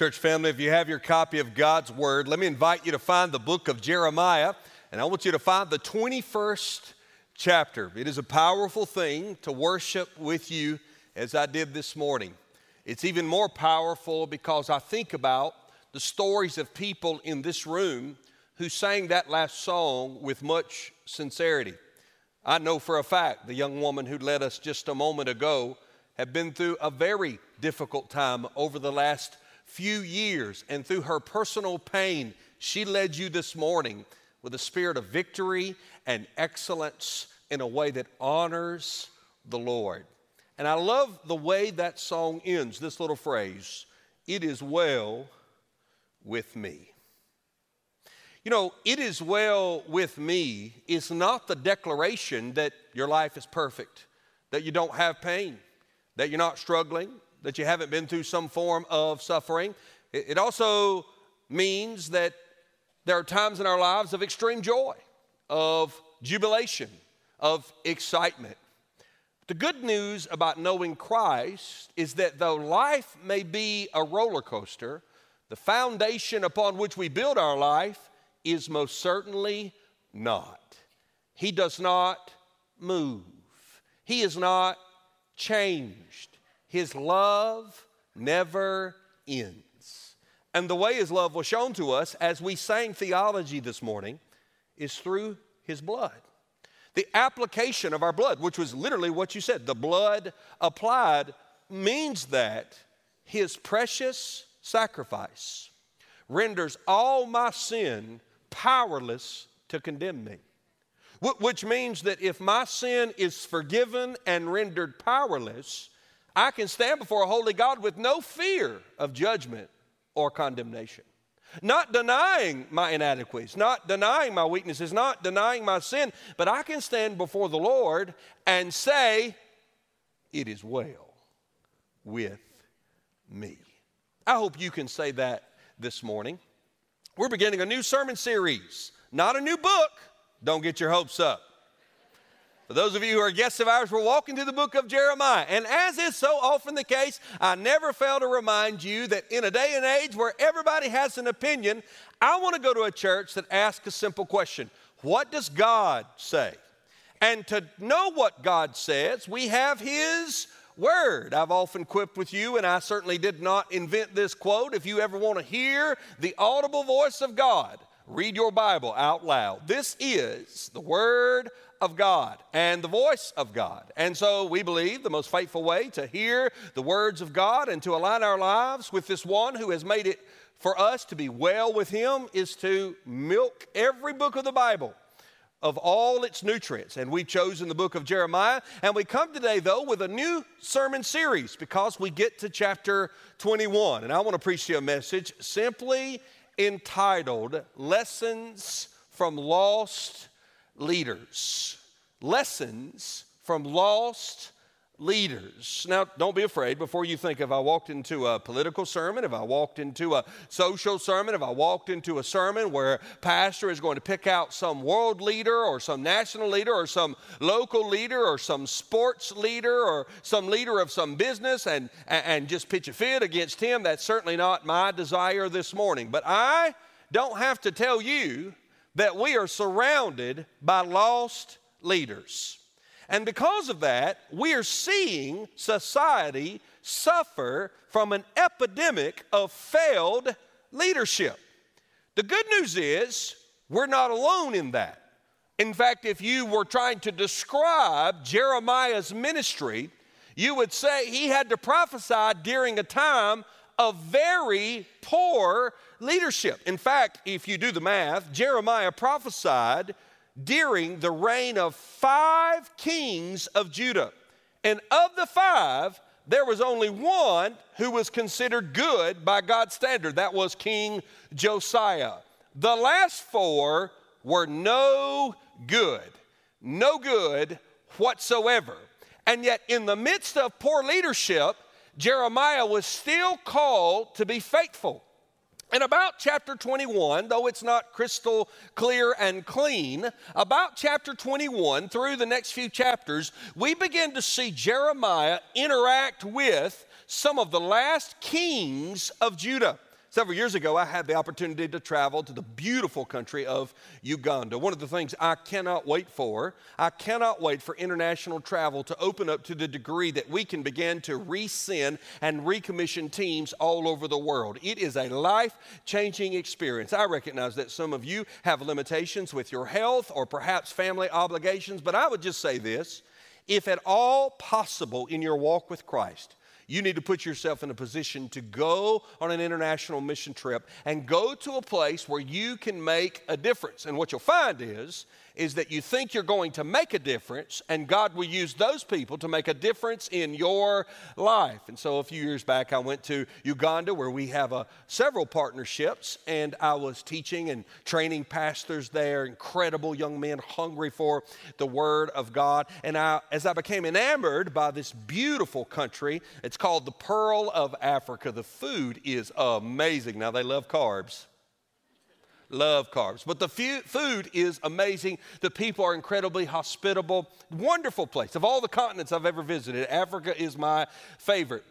Church family, if you have your copy of God's Word, let me invite you to find the book of Jeremiah, and I want you to find the 21st chapter. It is a powerful thing to worship with you as I did this morning. It's even more powerful because I think about the stories of people in this room who sang that last song with much sincerity. I know for a fact the young woman who led us just a moment ago had been through a very difficult time over the last few years, and through her personal pain, she led you this morning with a spirit of victory and excellence in a way that honors the Lord. And I love the way that song ends this little phrase It is well with me. You know, it is well with me is not the declaration that your life is perfect, that you don't have pain, that you're not struggling, that you haven't been through some form of suffering. It also means that there are times in our lives of extreme joy, of jubilation, of excitement. The good news about knowing Christ is that though life may be a roller coaster, the foundation upon which we build our life is most certainly not. He does not move, He is not changed. His love never ends. And the way His love was shown to us as we sang theology this morning is through His blood. The application of our blood, which was literally what you said, the blood applied, means that His precious sacrifice renders all my sin powerless to condemn me. Which means that if my sin is forgiven and rendered powerless, I can stand before a holy God with no fear of judgment or condemnation. Not denying my inadequacies, not denying my weaknesses, not denying my sin, but I can stand before the Lord and say, It is well with me. I hope you can say that this morning. We're beginning a new sermon series, not a new book. Don't get your hopes up. For those of you who are guests of ours, we're walking through the book of Jeremiah. And as is so often the case, I never fail to remind you that in a day and age where everybody has an opinion, I want to go to a church that asks a simple question What does God say? And to know what God says, we have His Word. I've often quipped with you, and I certainly did not invent this quote. If you ever want to hear the audible voice of God, read your Bible out loud. This is the Word of God and the voice of God. And so we believe the most faithful way to hear the words of God and to align our lives with this one who has made it for us to be well with Him is to milk every book of the Bible of all its nutrients. And we've chosen the book of Jeremiah. And we come today, though, with a new sermon series because we get to chapter 21. And I want to preach you a message simply entitled Lessons from Lost leaders. Lessons from lost leaders. Now, don't be afraid before you think if I walked into a political sermon, if I walked into a social sermon, if I walked into a sermon where pastor is going to pick out some world leader or some national leader or some local leader or some sports leader or some leader of some business and, and just pitch a fit against him, that's certainly not my desire this morning. But I don't have to tell you that we are surrounded by lost leaders. And because of that, we are seeing society suffer from an epidemic of failed leadership. The good news is we're not alone in that. In fact, if you were trying to describe Jeremiah's ministry, you would say he had to prophesy during a time of very poor leadership. In fact, if you do the math, Jeremiah prophesied during the reign of five kings of Judah. And of the five, there was only one who was considered good by God's standard. That was King Josiah. The last four were no good, no good whatsoever. And yet, in the midst of poor leadership, Jeremiah was still called to be faithful. And about chapter 21, though it's not crystal clear and clean, about chapter 21 through the next few chapters, we begin to see Jeremiah interact with some of the last kings of Judah. Several years ago, I had the opportunity to travel to the beautiful country of Uganda. One of the things I cannot wait for, I cannot wait for international travel to open up to the degree that we can begin to resend and recommission teams all over the world. It is a life changing experience. I recognize that some of you have limitations with your health or perhaps family obligations, but I would just say this if at all possible in your walk with Christ, you need to put yourself in a position to go on an international mission trip and go to a place where you can make a difference. And what you'll find is is that you think you're going to make a difference, and God will use those people to make a difference in your life. And so, a few years back, I went to Uganda where we have uh, several partnerships, and I was teaching and training pastors there, incredible young men hungry for the Word of God. And I, as I became enamored by this beautiful country, it's called the Pearl of Africa. The food is amazing. Now, they love carbs love carbs. But the food is amazing. The people are incredibly hospitable. Wonderful place. Of all the continents I've ever visited, Africa is my favorite.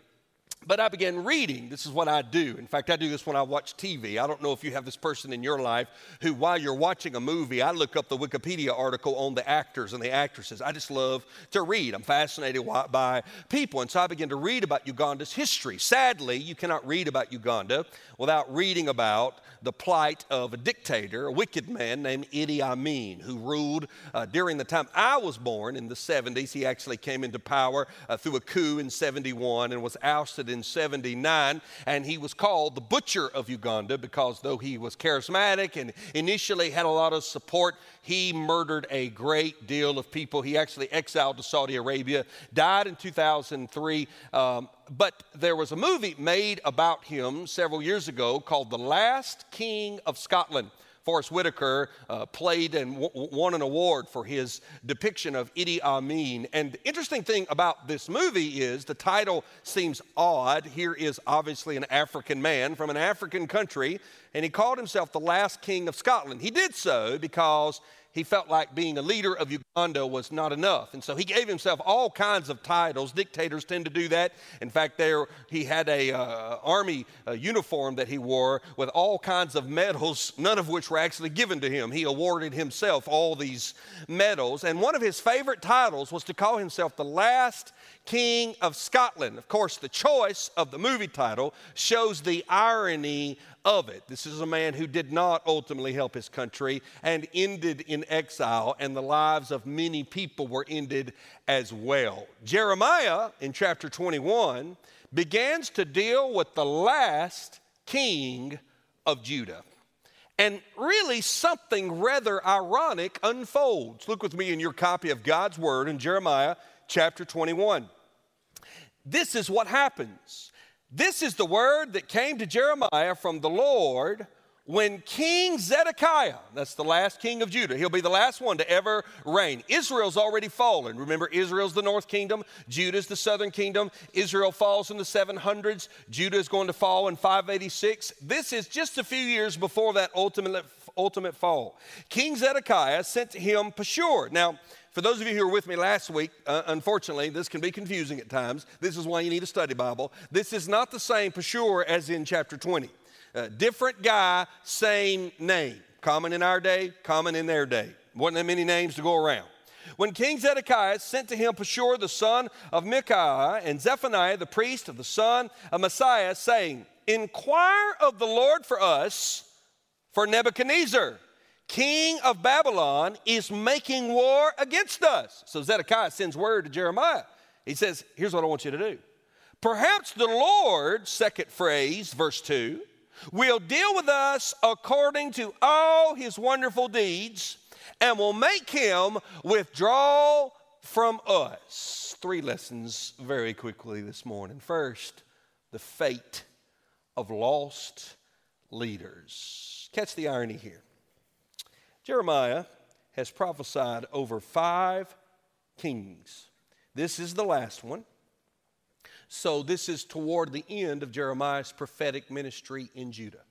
But I began reading. This is what I do. In fact, I do this when I watch TV. I don't know if you have this person in your life who, while you're watching a movie, I look up the Wikipedia article on the actors and the actresses. I just love to read. I'm fascinated by people. And so I began to read about Uganda's history. Sadly, you cannot read about Uganda without reading about the plight of a dictator, a wicked man named Idi Amin, who ruled uh, during the time I was born in the 70s. He actually came into power uh, through a coup in 71 and was ousted in 79. And he was called the Butcher of Uganda because though he was charismatic and initially had a lot of support, he murdered a great deal of people. He actually exiled to Saudi Arabia, died in 2003. Um, but there was a movie made about him several years ago called The Last King of Scotland. Forest Whitaker uh, played and w- won an award for his depiction of Idi Amin. And the interesting thing about this movie is the title seems odd. Here is obviously an African man from an African country, and he called himself the last king of Scotland. He did so because he felt like being a leader of Uganda was not enough. And so he gave himself all kinds of titles. Dictators tend to do that. In fact, there he had a uh, army uh, uniform that he wore with all kinds of medals, none of which were actually given to him. He awarded himself all these medals. And one of his favorite titles was to call himself the last king of Scotland. Of course, the choice of the movie title shows the irony of it. This is a man who did not ultimately help his country and ended in exile, and the lives of many people were ended as well. Jeremiah in chapter 21 begins to deal with the last king of Judah. And really, something rather ironic unfolds. Look with me in your copy of God's Word in Jeremiah chapter 21. This is what happens. This is the word that came to Jeremiah from the Lord when King Zedekiah, that's the last king of Judah, he'll be the last one to ever reign. Israel's already fallen. Remember, Israel's the north kingdom, Judah's the southern kingdom. Israel falls in the 700s, Judah is going to fall in 586. This is just a few years before that ultimate, ultimate fall. King Zedekiah sent to him Pashur. Now, for those of you who were with me last week, uh, unfortunately, this can be confusing at times. This is why you need a study Bible. This is not the same Pashur as in chapter 20. Uh, different guy, same name. Common in our day, common in their day. Wasn't that many names to go around. When King Zedekiah sent to him Pashur the son of Micaiah and Zephaniah the priest of the son of Maaseiah, saying, Inquire of the Lord for us, for Nebuchadnezzar king of Babylon is making war against us. So Zedekiah sends word to Jeremiah. He says, Here's what I want you to do. Perhaps the Lord, second phrase, verse 2, will deal with us according to all his wonderful deeds and will make him withdraw from us. Three lessons very quickly this morning. First, the fate of lost leaders. Catch the irony here. Jeremiah has prophesied over five kings. This is the last one. So, this is toward the end of Jeremiah's prophetic ministry in Judah.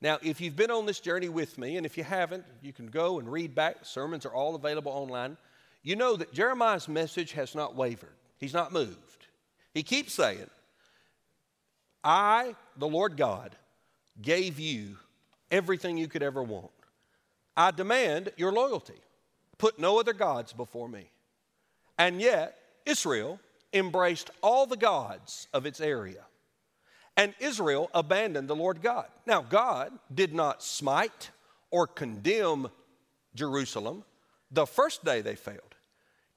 Now, if you've been on this journey with me, and if you haven't, you can go and read back. Sermons are all available online. You know that Jeremiah's message has not wavered, he's not moved. He keeps saying, I, the Lord God, gave you everything you could ever want. I demand your loyalty. Put no other gods before me. And yet, Israel embraced all the gods of its area. And Israel abandoned the Lord God. Now, God did not smite or condemn Jerusalem the first day they failed.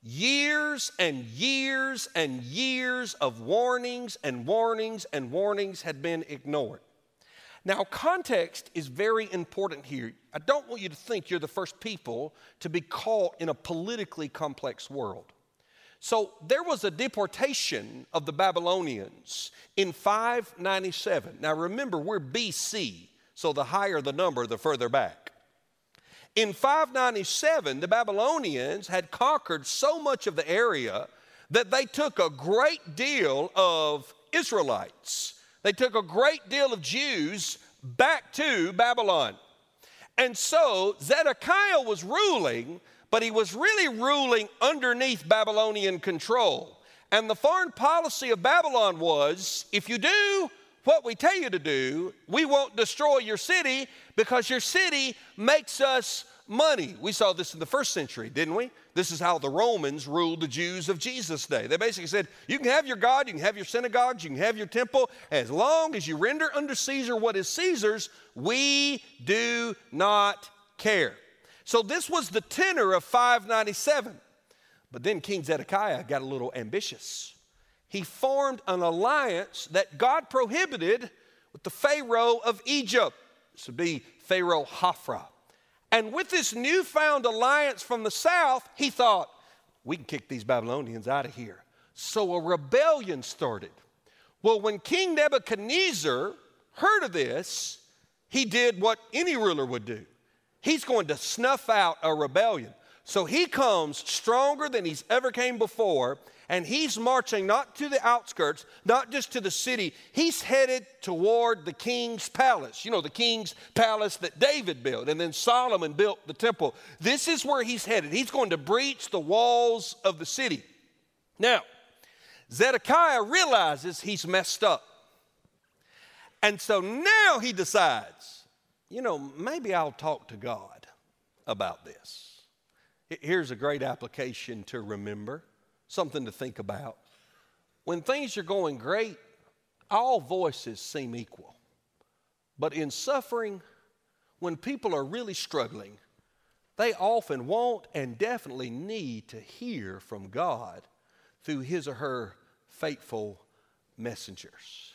Years and years and years of warnings and warnings and warnings had been ignored. Now, context is very important here. I don't want you to think you're the first people to be caught in a politically complex world. So, there was a deportation of the Babylonians in 597. Now, remember, we're BC, so the higher the number, the further back. In 597, the Babylonians had conquered so much of the area that they took a great deal of Israelites they took a great deal of Jews back to Babylon. And so Zedekiah was ruling, but he was really ruling underneath Babylonian control. And the foreign policy of Babylon was if you do what we tell you to do, we won't destroy your city because your city makes us money. We saw this in the first century, didn't we? This is how the Romans ruled the Jews of Jesus' day. They basically said, You can have your God, you can have your synagogues, you can have your temple, as long as you render unto Caesar what is Caesar's, we do not care. So this was the tenor of 597. But then King Zedekiah got a little ambitious. He formed an alliance that God prohibited with the Pharaoh of Egypt. This would be Pharaoh Hophra. And with this newfound alliance from the south, he thought, we can kick these Babylonians out of here. So a rebellion started. Well, when King Nebuchadnezzar heard of this, he did what any ruler would do. He's going to snuff out a rebellion. So he comes stronger than he's ever came before, and he's marching not to the outskirts, not just to the city, he's headed toward the king's palace. You know, the king's palace that David built, and then Solomon built the temple. This is where he's headed. He's going to breach the walls of the city. Now, Zedekiah realizes he's messed up. And so now he decides, you know, maybe I'll talk to God about this. Here's a great application to remember something to think about. When things are going great, all voices seem equal. But in suffering, when people are really struggling, they often want and definitely need to hear from God through his or her faithful messengers.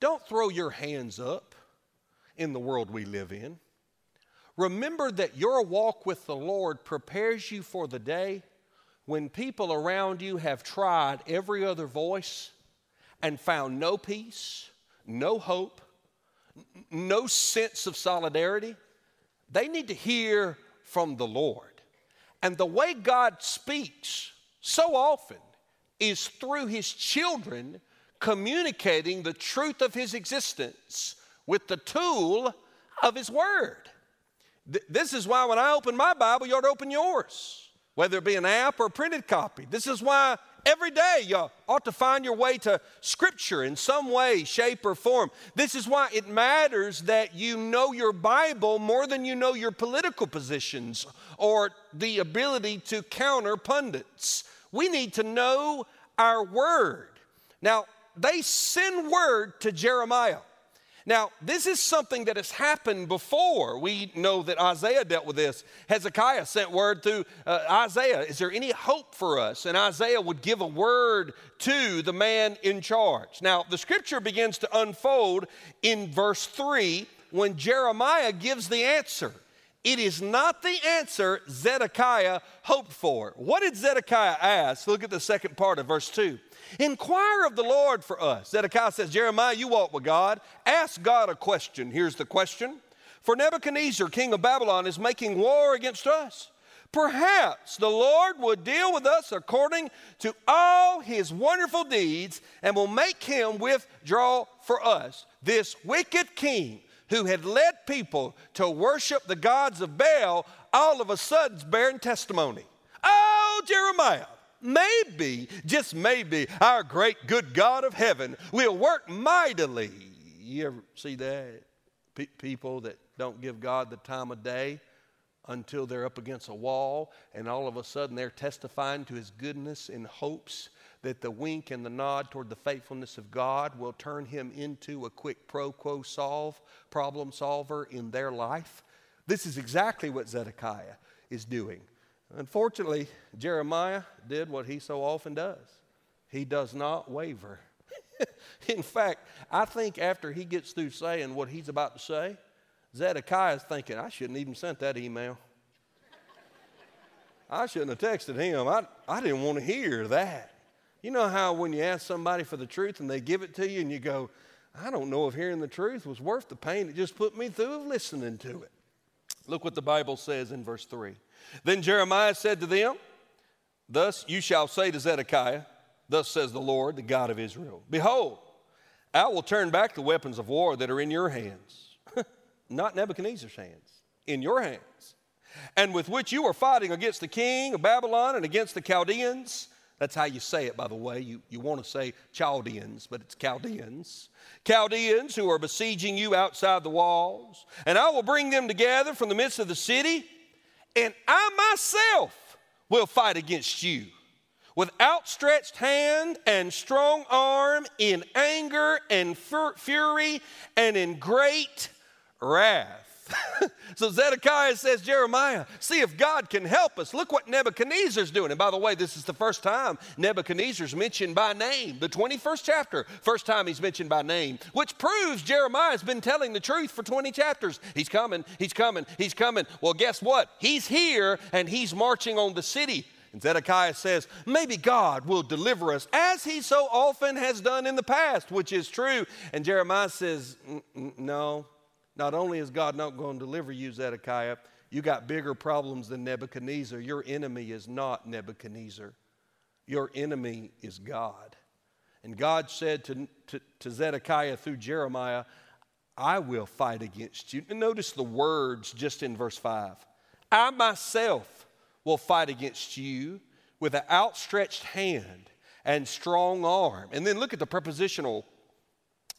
Don't throw your hands up in the world we live in. Remember that your walk with the Lord prepares you for the day when people around you have tried every other voice and found no peace, no hope, no sense of solidarity, they need to hear from the Lord. And the way God speaks so often is through His children communicating the truth of His existence with the tool of His Word. Th- this is why when I open my Bible, you ought to open yours whether it be an app or a printed copy. This is why every day you ought to find your way to Scripture in some way, shape, or form. This is why it matters that you know your Bible more than you know your political positions or the ability to counter pundits. We need to know our Word. Now, they send word to Jeremiah. Now, this is something that has happened before. We know that Isaiah dealt with this. Hezekiah sent word through uh, Isaiah, Is there any hope for us? And Isaiah would give a word to the man in charge. Now, the scripture begins to unfold in verse 3 when Jeremiah gives the answer. It is not the answer Zedekiah hoped for. What did Zedekiah ask? Look at the second part of verse 2. Inquire of the Lord for us. Zedekiah says, Jeremiah, you walk with God. Ask God a question. Here's the question For Nebuchadnezzar, king of Babylon, is making war against us. Perhaps the Lord would deal with us according to all his wonderful deeds and will make him withdraw for us. This wicked king who had led people to worship the gods of Baal all of a sudden is bearing testimony. Oh, Jeremiah, maybe, just maybe, our great good God of heaven will work mightily. You ever see that? People that don't give God the time of day until they're up against a wall, and all of a sudden they're testifying to His goodness in hopes that the wink and the nod toward the faithfulness of God will turn him into a quick pro quo solve problem solver in their life. This is exactly what Zedekiah is doing. Unfortunately, Jeremiah did what he so often does. He does not waver. in fact, I think after he gets through saying what he's about to say, Zedekiah is thinking, I shouldn't even sent that email. I shouldn't have texted him. I, I didn't want to hear that. You know how when you ask somebody for the truth and they give it to you and you go, I don't know if hearing the truth was worth the pain it just put me through of listening to it. Look what the Bible says in verse 3. Then Jeremiah said to them, Thus you shall say to Zedekiah, Thus says the Lord, the God of Israel Behold, I will turn back the weapons of war that are in your hands, not Nebuchadnezzar's hands, in your hands, and with which you are fighting against the king of Babylon and against the Chaldeans that's how you say it, by the way. You, you want to say Chaldeans, but it's Chaldeans. Chaldeans who are besieging you outside the walls. And I will bring them together from the midst of the city, and I myself will fight against you with outstretched hand and strong arm, in anger and fury, and in great wrath. so Zedekiah says, Jeremiah, see if God can help us. Look what Nebuchadnezzar's doing. And by the way, this is the first time Nebuchadnezzar's mentioned by name. The 21st chapter, first time he's mentioned by name, which proves Jeremiah's been telling the truth for 20 chapters. He's coming, he's coming, he's coming. Well, guess what? He's here and he's marching on the city. And Zedekiah says, maybe God will deliver us as he so often has done in the past, which is true. And Jeremiah says, mm, mm, no, not only is God not going to deliver you, Zedekiah, you got bigger problems than Nebuchadnezzar. Your enemy is not Nebuchadnezzar, your enemy is God. And God said to, to, to Zedekiah through Jeremiah, I will fight against you. And notice the words just in verse 5. I myself will fight against you with an outstretched hand and strong arm. And then look at the prepositional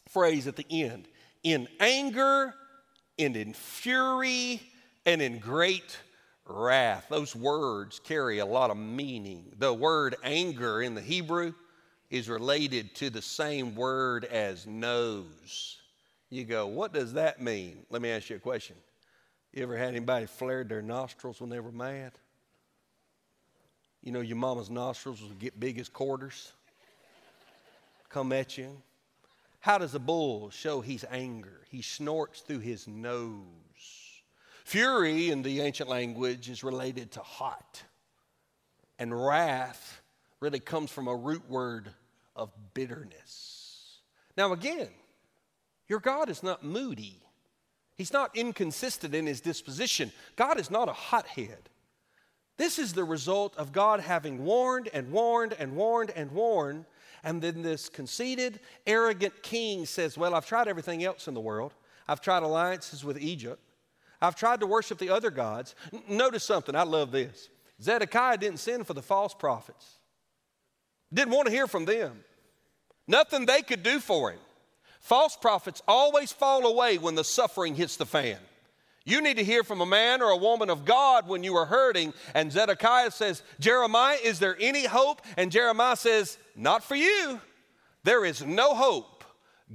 phrase at the end in anger and in fury and in great wrath. Those words carry a lot of meaning. The word anger in the Hebrew is related to the same word as nose. You go, what does that mean? Let me ask you a question. You ever had anybody flared their nostrils when they were mad? You know, your mama's nostrils will get big as quarters, come at you. How does a bull show his anger? He snorts through his nose. Fury in the ancient language is related to hot. And wrath really comes from a root word of bitterness. Now, again, your God is not moody, He's not inconsistent in His disposition. God is not a hothead. This is the result of God having warned and warned and warned and warned and then this conceited, arrogant king says, Well, I've tried everything else in the world. I've tried alliances with Egypt. I've tried to worship the other gods. N- notice something, I love this. Zedekiah didn't send for the false prophets, didn't want to hear from them. Nothing they could do for him. False prophets always fall away when the suffering hits the fan. You need to hear from a man or a woman of God when you are hurting. And Zedekiah says, Jeremiah, is there any hope? And Jeremiah says, Not for you. There is no hope.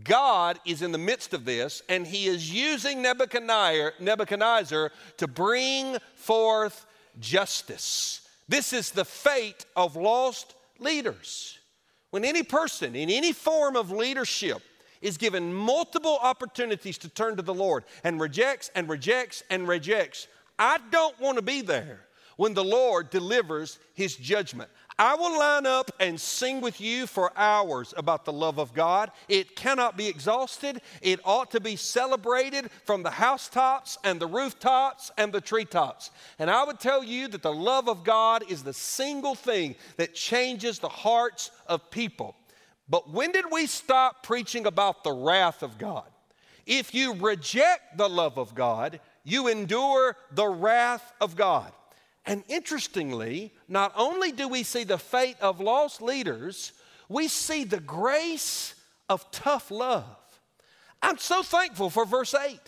God is in the midst of this, and he is using Nebuchadnezzar, to bring forth justice. This is the fate of lost leaders. When any person in any form of leadership is given multiple opportunities to turn to the Lord and rejects and rejects and rejects. I don't want to be there when the Lord delivers his judgment. I will line up and sing with you for hours about the love of God. It cannot be exhausted. It ought to be celebrated from the housetops and the rooftops and the treetops. And I would tell you that the love of God is the single thing that changes the hearts of people. But when did we stop preaching about the wrath of God? If you reject the love of God, you endure the wrath of God. And interestingly, not only do we see the fate of lost leaders, we see the grace of tough love. I'm so thankful for verse 8.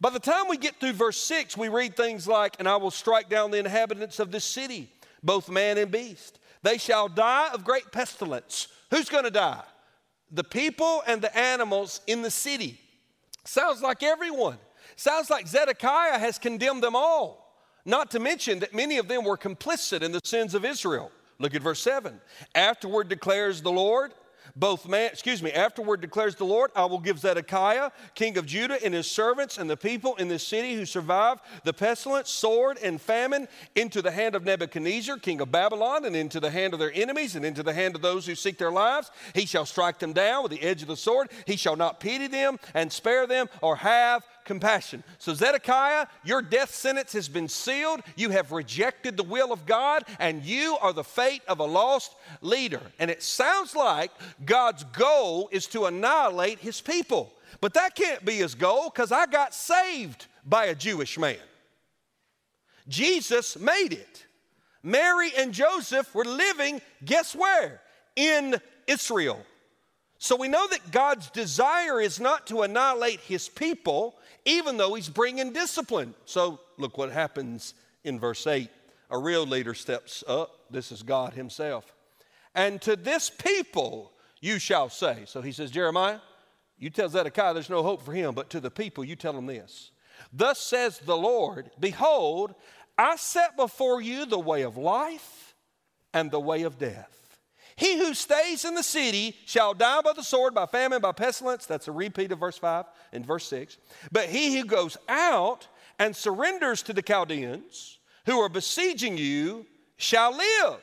By the time we get through verse 6, we read things like, And I will strike down the inhabitants of this city, both man and beast. They shall die of great pestilence. Who's going to die? The people and the animals in the city. Sounds like everyone. Sounds like Zedekiah has condemned them all. Not to mention that many of them were complicit in the sins of Israel. Look at verse 7. Afterward declares the Lord, both man, excuse me, afterward declares the Lord, I will give Zedekiah, king of Judah, and his servants and the people in this city who survived the pestilence, sword, and famine into the hand of Nebuchadnezzar, king of Babylon, and into the hand of their enemies, and into the hand of those who seek their lives. He shall strike them down with the edge of the sword. He shall not pity them and spare them or have compassion. So, Zedekiah, your death sentence has been sealed. You have rejected the will of God, and you are the fate of a lost leader. And it sounds like God's goal is to annihilate his people. But that can't be his goal because I got saved by a Jewish man. Jesus made it. Mary and Joseph were living, guess where? In Israel. So we know that God's desire is not to annihilate his people, even though he's bringing discipline. So look what happens in verse 8. A real leader steps up. This is God himself. And to this people you shall say. So he says, Jeremiah, you tell Zedekiah there's no hope for him, but to the people you tell them this. Thus says the Lord, Behold, I set before you the way of life and the way of death. He who stays in the city shall die by the sword, by famine, by pestilence. That's a repeat of verse 5 and verse 6. But he who goes out and surrenders to the Chaldeans who are besieging you shall live.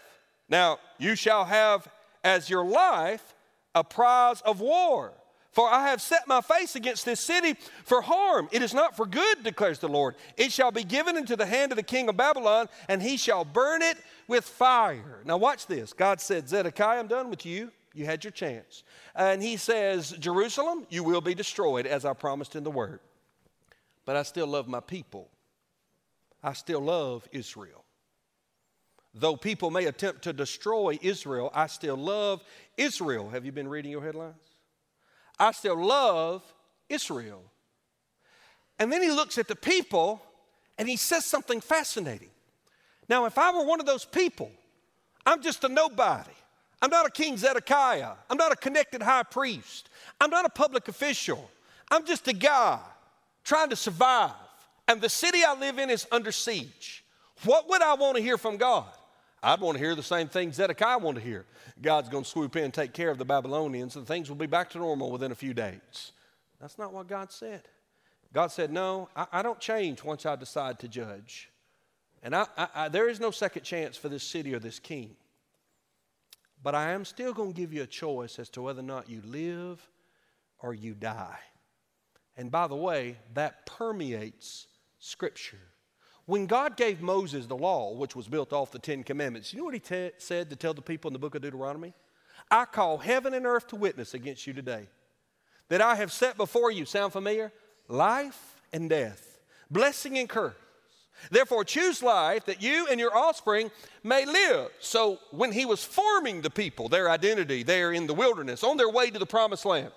Now, you shall have as your life a prize of war. For I have set my face against this city for harm. It is not for good, declares the Lord. It shall be given into the hand of the king of Babylon, and he shall burn it with fire. Now, watch this. God said, Zedekiah, I'm done with you. You had your chance. And he says, Jerusalem, you will be destroyed, as I promised in the word. But I still love my people. I still love Israel. Though people may attempt to destroy Israel, I still love Israel. Have you been reading your headlines? I still love Israel. And then he looks at the people and he says something fascinating. Now, if I were one of those people, I'm just a nobody. I'm not a King Zedekiah. I'm not a connected high priest. I'm not a public official. I'm just a guy trying to survive. And the city I live in is under siege. What would I want to hear from God? I'd want to hear the same thing Zedekiah wanted to hear. God's going to swoop in and take care of the Babylonians, and things will be back to normal within a few days. That's not what God said. God said, No, I, I don't change once I decide to judge. And I, I, there is no second chance for this city or this king. But I am still going to give you a choice as to whether or not you live or you die. And by the way, that permeates Scripture. When God gave Moses the law, which was built off the Ten Commandments, you know what he te- said to tell the people in the book of Deuteronomy? I call heaven and earth to witness against you today that I have set before you, sound familiar? Life and death, blessing and curse. Therefore, choose life that you and your offspring may live. So, when he was forming the people, their identity there in the wilderness, on their way to the promised land,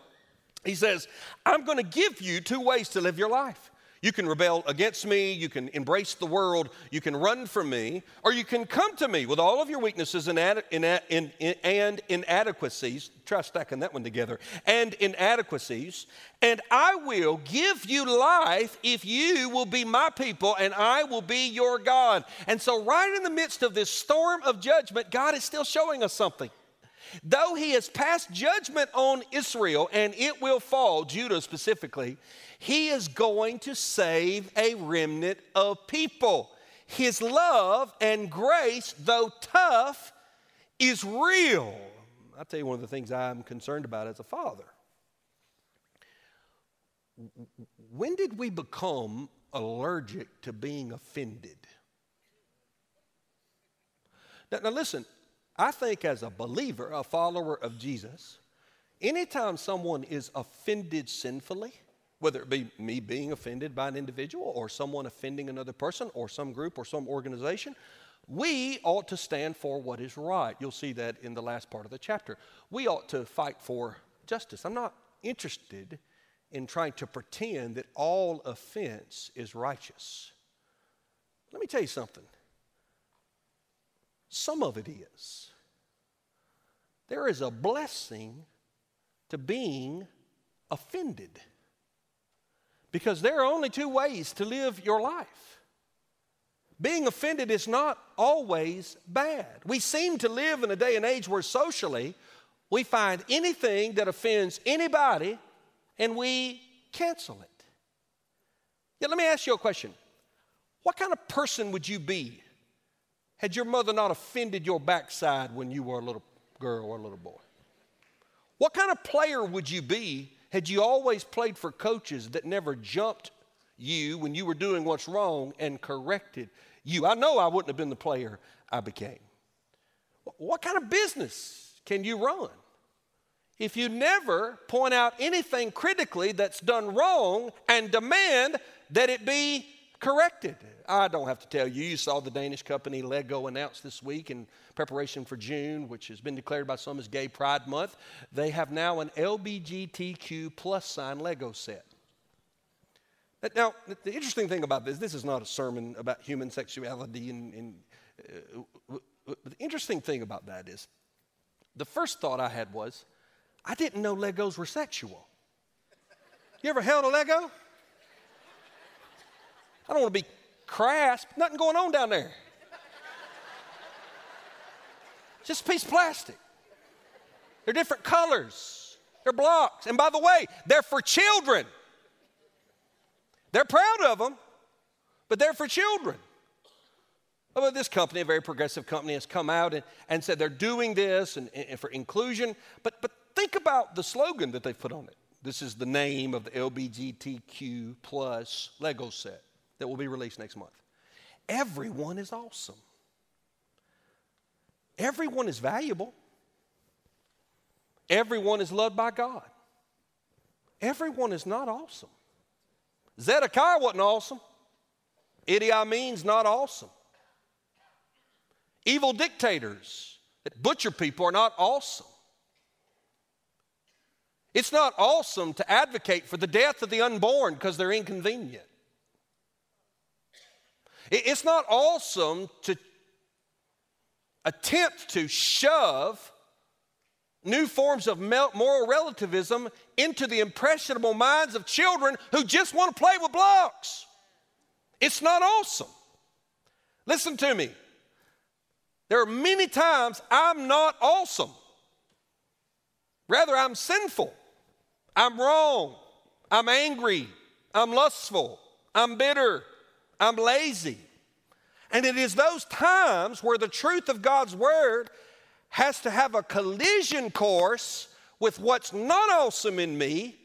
he says, I'm going to give you two ways to live your life. You can rebel against me, you can embrace the world, you can run from me, or you can come to me with all of your weaknesses and, ad- in, in, in, and inadequacies. Try stacking that one together. And inadequacies, and I will give you life if you will be my people and I will be your God. And so, right in the midst of this storm of judgment, God is still showing us something. Though he has passed judgment on Israel and it will fall, Judah specifically, he is going to save a remnant of people. His love and grace, though tough, is real. I'll tell you one of the things I'm concerned about as a father. When did we become allergic to being offended? Now, now, listen, I think as a believer, a follower of Jesus, anytime someone is offended sinfully, whether it be me being offended by an individual or someone offending another person or some group or some organization, we ought to stand for what is right. You'll see that in the last part of the chapter. We ought to fight for justice. I'm not interested in trying to pretend that all offense is righteous. Let me tell you something. Some of it is. There is a blessing to being offended because there are only two ways to live your life. Being offended is not always bad. We seem to live in a day and age where socially we find anything that offends anybody and we cancel it. Yet, let me ask you a question What kind of person would you be had your mother not offended your backside when you were a little girl or a little boy? What kind of player would you be had you always played for coaches that never jumped you when you were doing what's wrong and corrected you? I know I wouldn't have been the player I became. What kind of business can you run if you never point out anything critically that's done wrong and demand that it be corrected. I don't have to tell you, you saw the Danish company Lego announce this week in preparation for June, which has been declared by some as Gay Pride Month. They have now an LBGTQ plus sign Lego set. Now, the interesting thing about this, this is not a sermon about human sexuality, and, and uh, the interesting thing about that is the first thought I had was, I didn't know Legos were sexual. You ever held a Lego? I don't want to be crass, nothing going on down there. Just a piece of plastic. They're different colors, they're blocks. And by the way, they're for children. They're proud of them, but they're for children. Oh, well, this company, a very progressive company, has come out and, and said they're doing this and, and for inclusion. But, but think about the slogan that they've put on it. This is the name of the LBGTQ plus Lego set that will be released next month. Everyone is awesome. Everyone is valuable. Everyone is loved by God. Everyone is not awesome. Zedekiah wasn't awesome. Idi Amin's not awesome. Evil dictators that butcher people are not awesome. It's not awesome to advocate for the death of the unborn because they're inconvenient. It's not awesome to attempt to shove new forms of moral relativism into the impressionable minds of children who just want to play with blocks. It's not awesome. Listen to me. There are many times I'm not awesome. Rather, I'm sinful. I'm wrong. I'm angry. I'm lustful. I'm bitter. I'm lazy. And it is those times where the truth of God's word has to have a collision course with what's not awesome in me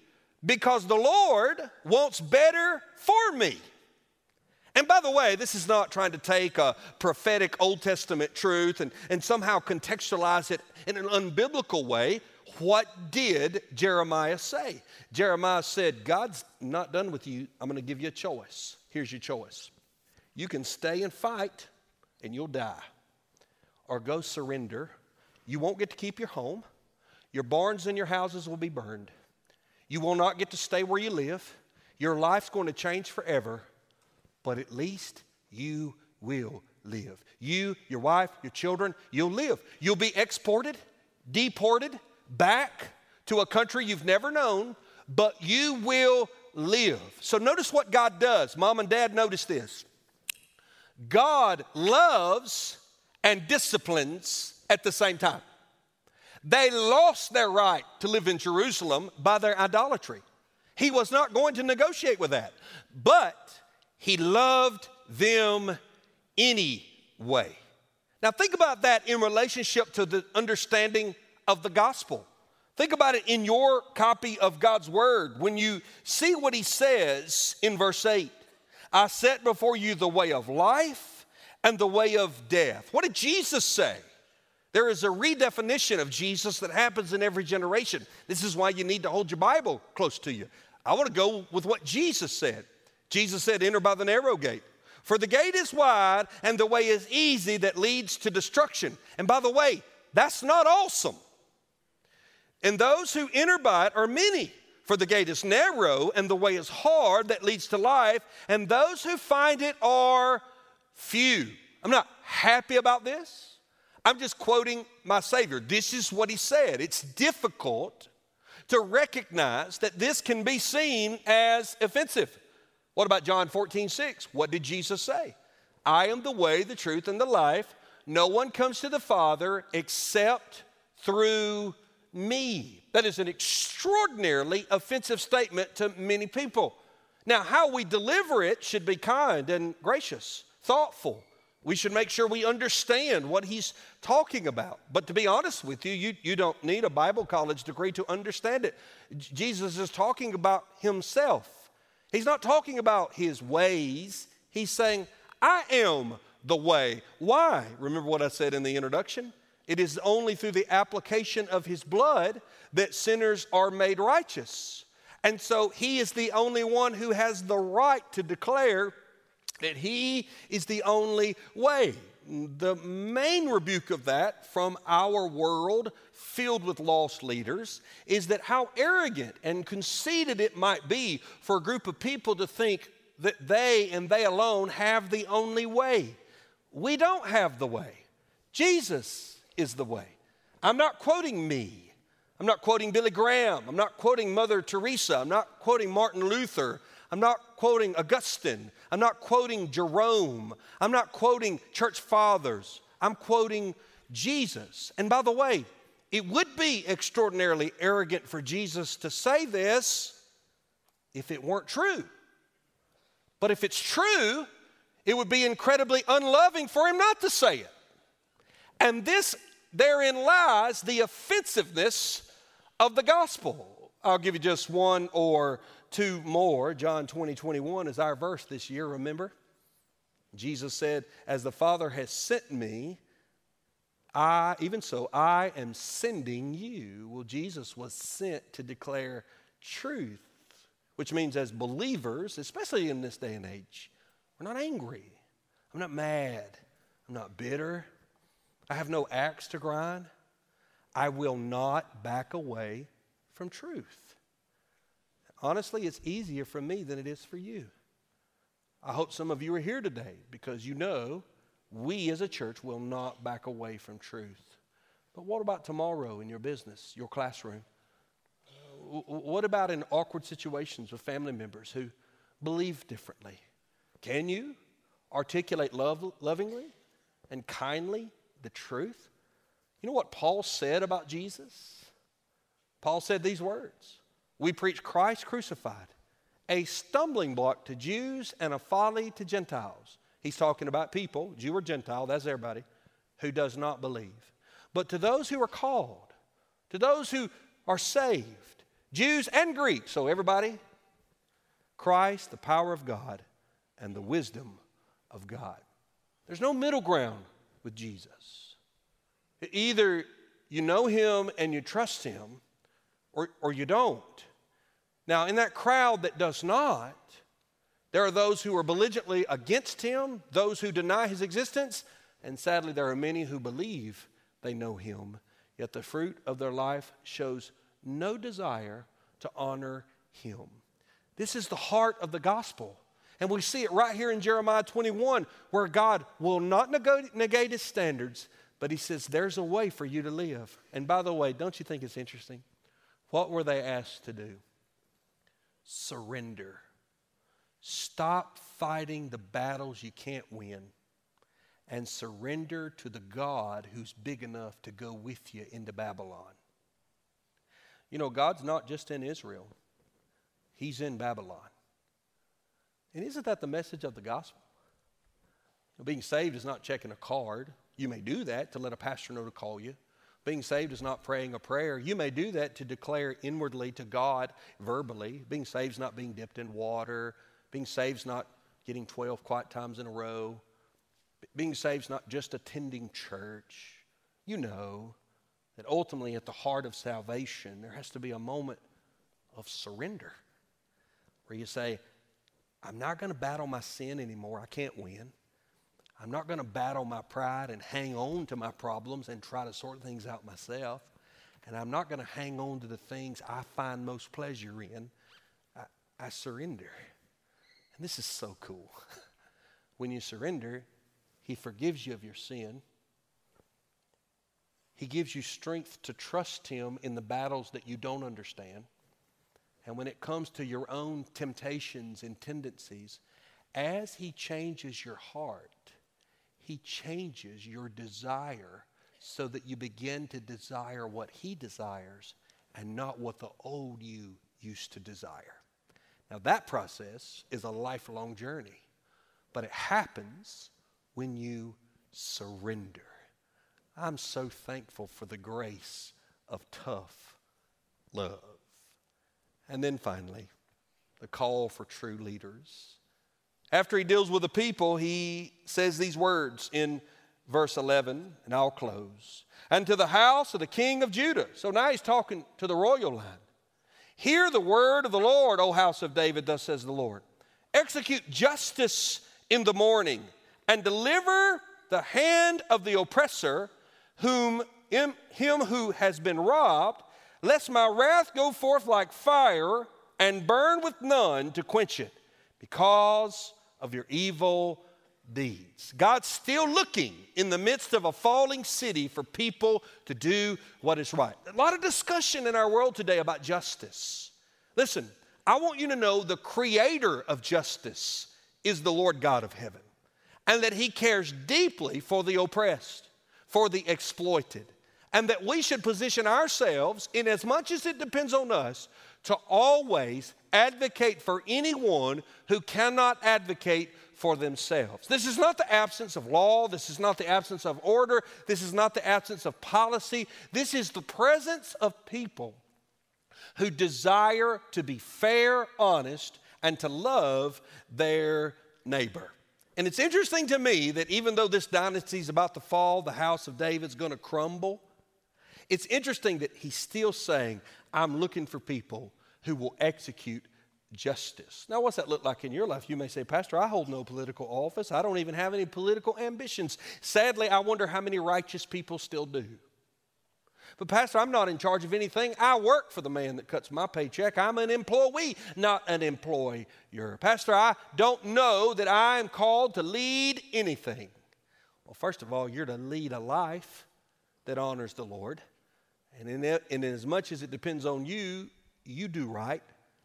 because the Lord wants better for me. And by the way, this is not trying to take a prophetic Old Testament truth and, and somehow contextualize it in an unbiblical way. What did Jeremiah say? Jeremiah said, God's not done with you. I'm going to give you a choice. Here's your choice you can stay and fight and you'll die, or go surrender. You won't get to keep your home. Your barns and your houses will be burned. You will not get to stay where you live. Your life's going to change forever, but at least you will live. You, your wife, your children, you'll live. You'll be exported, deported back to a country you've never known, but you will live. So notice what God does. Mom and dad, notice this. God loves and disciplines at the same time. They lost their right to live in Jerusalem by their idolatry. He was not going to negotiate with that, but he loved them anyway. Now, think about that in relationship to the understanding of the gospel. Think about it in your copy of God's word when you see what he says in verse 8. I set before you the way of life and the way of death. What did Jesus say? There is a redefinition of Jesus that happens in every generation. This is why you need to hold your Bible close to you. I want to go with what Jesus said. Jesus said, Enter by the narrow gate. For the gate is wide and the way is easy that leads to destruction. And by the way, that's not awesome. And those who enter by it are many. For the gate is narrow and the way is hard that leads to life, and those who find it are few. I'm not happy about this. I'm just quoting my Savior. This is what He said. It's difficult to recognize that this can be seen as offensive. What about John 14, 6? What did Jesus say? I am the way, the truth, and the life. No one comes to the Father except through me. That is an extraordinarily offensive statement to many people. Now, how we deliver it should be kind and gracious, thoughtful. We should make sure we understand what he's talking about. But to be honest with you, you, you don't need a Bible college degree to understand it. J- Jesus is talking about himself. He's not talking about his ways. He's saying, I am the way. Why? Remember what I said in the introduction? It is only through the application of his blood that sinners are made righteous. And so he is the only one who has the right to declare that he is the only way. The main rebuke of that from our world filled with lost leaders is that how arrogant and conceited it might be for a group of people to think that they and they alone have the only way. We don't have the way. Jesus is the way. I'm not quoting me. I'm not quoting Billy Graham. I'm not quoting Mother Teresa. I'm not quoting Martin Luther. I'm not quoting Augustine. I'm not quoting Jerome. I'm not quoting church fathers. I'm quoting Jesus. And by the way, it would be extraordinarily arrogant for Jesus to say this if it weren't true. But if it's true, it would be incredibly unloving for him not to say it. And this therein lies the offensiveness of the gospel. I'll give you just one or two more. John 20, 21 is our verse this year, remember? Jesus said, As the Father has sent me, I, even so, I am sending you. Well, Jesus was sent to declare truth, which means as believers, especially in this day and age, we're not angry. I'm not mad. I'm not bitter. I have no axe to grind. I will not back away from truth. Honestly, it's easier for me than it is for you. I hope some of you are here today because you know we as a church will not back away from truth. But what about tomorrow in your business, your classroom? What about in awkward situations with family members who believe differently? Can you articulate love, lovingly and kindly the truth? You know what Paul said about Jesus? Paul said these words We preach Christ crucified, a stumbling block to Jews and a folly to Gentiles. He's talking about people, Jew or Gentile, that's everybody, who does not believe. But to those who are called, to those who are saved, Jews and Greeks, so everybody, Christ, the power of God, and the wisdom of God. There's no middle ground with Jesus. Either you know him and you trust him, or, or you don't. Now, in that crowd that does not, there are those who are belligerently against him, those who deny his existence, and sadly, there are many who believe they know him, yet the fruit of their life shows no desire to honor him. This is the heart of the gospel. And we see it right here in Jeremiah 21, where God will not negate his standards, but he says, There's a way for you to live. And by the way, don't you think it's interesting? What were they asked to do? Surrender. Stop fighting the battles you can't win and surrender to the God who's big enough to go with you into Babylon. You know, God's not just in Israel, He's in Babylon. And isn't that the message of the gospel? Being saved is not checking a card. You may do that to let a pastor know to call you. Being saved is not praying a prayer. You may do that to declare inwardly to God verbally. Being saved is not being dipped in water. Being saved is not getting 12 quiet times in a row. Being saved is not just attending church. You know that ultimately, at the heart of salvation, there has to be a moment of surrender where you say, I'm not going to battle my sin anymore. I can't win. I'm not going to battle my pride and hang on to my problems and try to sort things out myself. and I'm not going to hang on to the things I find most pleasure in. I, I surrender. And this is so cool. when you surrender, He forgives you of your sin. He gives you strength to trust Him in the battles that you don't understand. And when it comes to your own temptations and tendencies, as He changes your heart, He changes your desire so that you begin to desire what He desires and not what the old you used to desire. Now, that process is a lifelong journey, but it happens when you surrender. I'm so thankful for the grace of tough love. And then finally, the call for true leaders. After he deals with the people, he says these words in verse 11, and I'll close. And to the house of the king of Judah. So now he's talking to the royal line. Hear the word of the Lord, O house of David, thus says the Lord. Execute justice in the morning and deliver the hand of the oppressor, whom him who has been robbed, lest my wrath go forth like fire and burn with none to quench it, because of your evil deeds. God's still looking in the midst of a falling city for people to do what is right. A lot of discussion in our world today about justice. Listen, I want you to know the creator of justice is the Lord God of heaven, and that he cares deeply for the oppressed, for the exploited, and that we should position ourselves, in as much as it depends on us, to always advocate for anyone who cannot advocate for themselves. This is not the absence of law. This is not the absence of order. This is not the absence of policy. This is the presence of people who desire to be fair, honest, and to love their neighbor. And it's interesting to me that even though this dynasty is about to fall, the house of David's going to crumble, it's interesting that he's still saying, I'm looking for people who will execute justice. Now, what's that look like in your life? You may say, Pastor, I hold no political office. I don't even have any political ambitions. Sadly, I wonder how many righteous people still do. But, Pastor, I'm not in charge of anything. I work for the man that cuts my paycheck. I'm an employee, not an employer. Pastor, I don't know that I am called to lead anything. Well, first of all, you're to lead a life that honors the Lord. And in, in as much as it depends on you, you do right.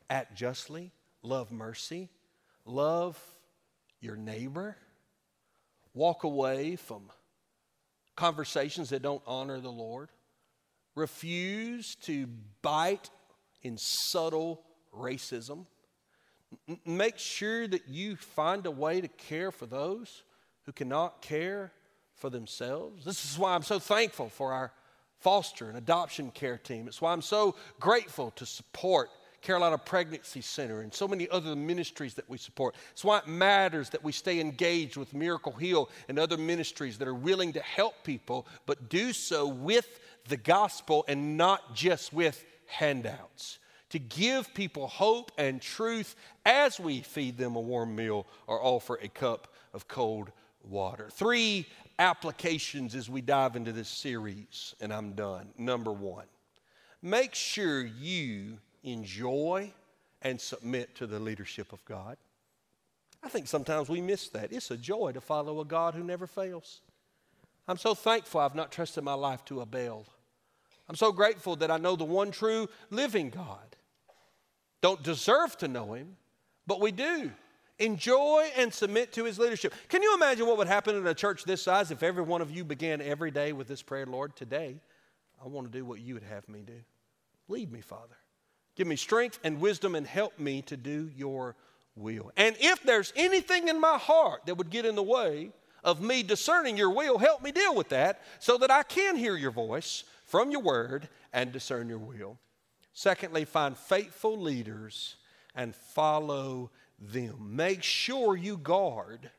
Act justly, love mercy, love your neighbor, walk away from conversations that don't honor the Lord, refuse to bite in subtle racism. make sure that you find a way to care for those who cannot care for themselves. This is why I'm so thankful for our foster and adoption care team. It's why I'm so grateful to support Carolina Pregnancy Center, and so many other ministries that we support. It's why it matters that we stay engaged with Miracle Hill and other ministries that are willing to help people, but do so with the gospel and not just with handouts. To give people hope and truth as we feed them a warm meal or offer a cup of cold water. Three applications as we dive into this series, and I'm done. Number one, make sure you enjoy and submit to the leadership of God. I think sometimes we miss that. It's a joy to follow a God who never fails. I'm so thankful I've not trusted my life to a Baal. I'm so grateful that I know the one true living God. Don't deserve to know him, but we do. Enjoy and submit to his leadership. Can you imagine what would happen in a church this size if every one of you began every day with this prayer, Lord, today I want to do what you would have me do. Lead me, Father. Give me strength and wisdom and help me to do your will. And if there's anything in my heart that would get in the way of me discerning your will, help me deal with that so that I can hear your voice from your word and discern your will. Secondly, find faithful leaders and follow them. Make sure you guard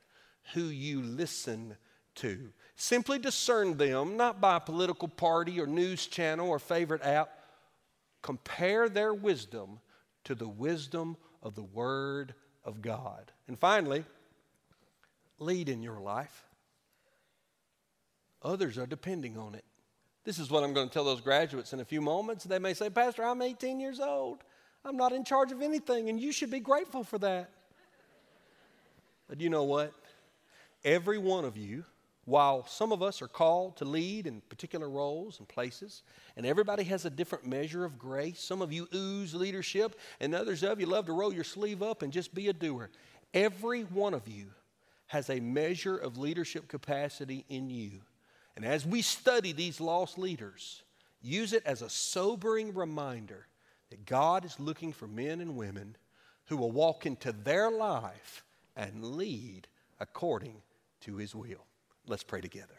who you listen to. Simply discern them, not by political party or news channel or favorite app, compare their wisdom to the wisdom of the Word of God. And finally, lead in your life. Others are depending on it. This is what I'm going to tell those graduates in a few moments. They may say, Pastor, I'm 18 years old. I'm not in charge of anything, and you should be grateful for that. But you know what? Every one of you, while some of us are called to lead in particular roles and places, and everybody has a different measure of grace, some of you ooze leadership, and others of you love to roll your sleeve up and just be a doer. Every one of you has a measure of leadership capacity in you. And as we study these lost leaders, use it as a sobering reminder that God is looking for men and women who will walk into their life and lead according to his will. Let's pray together.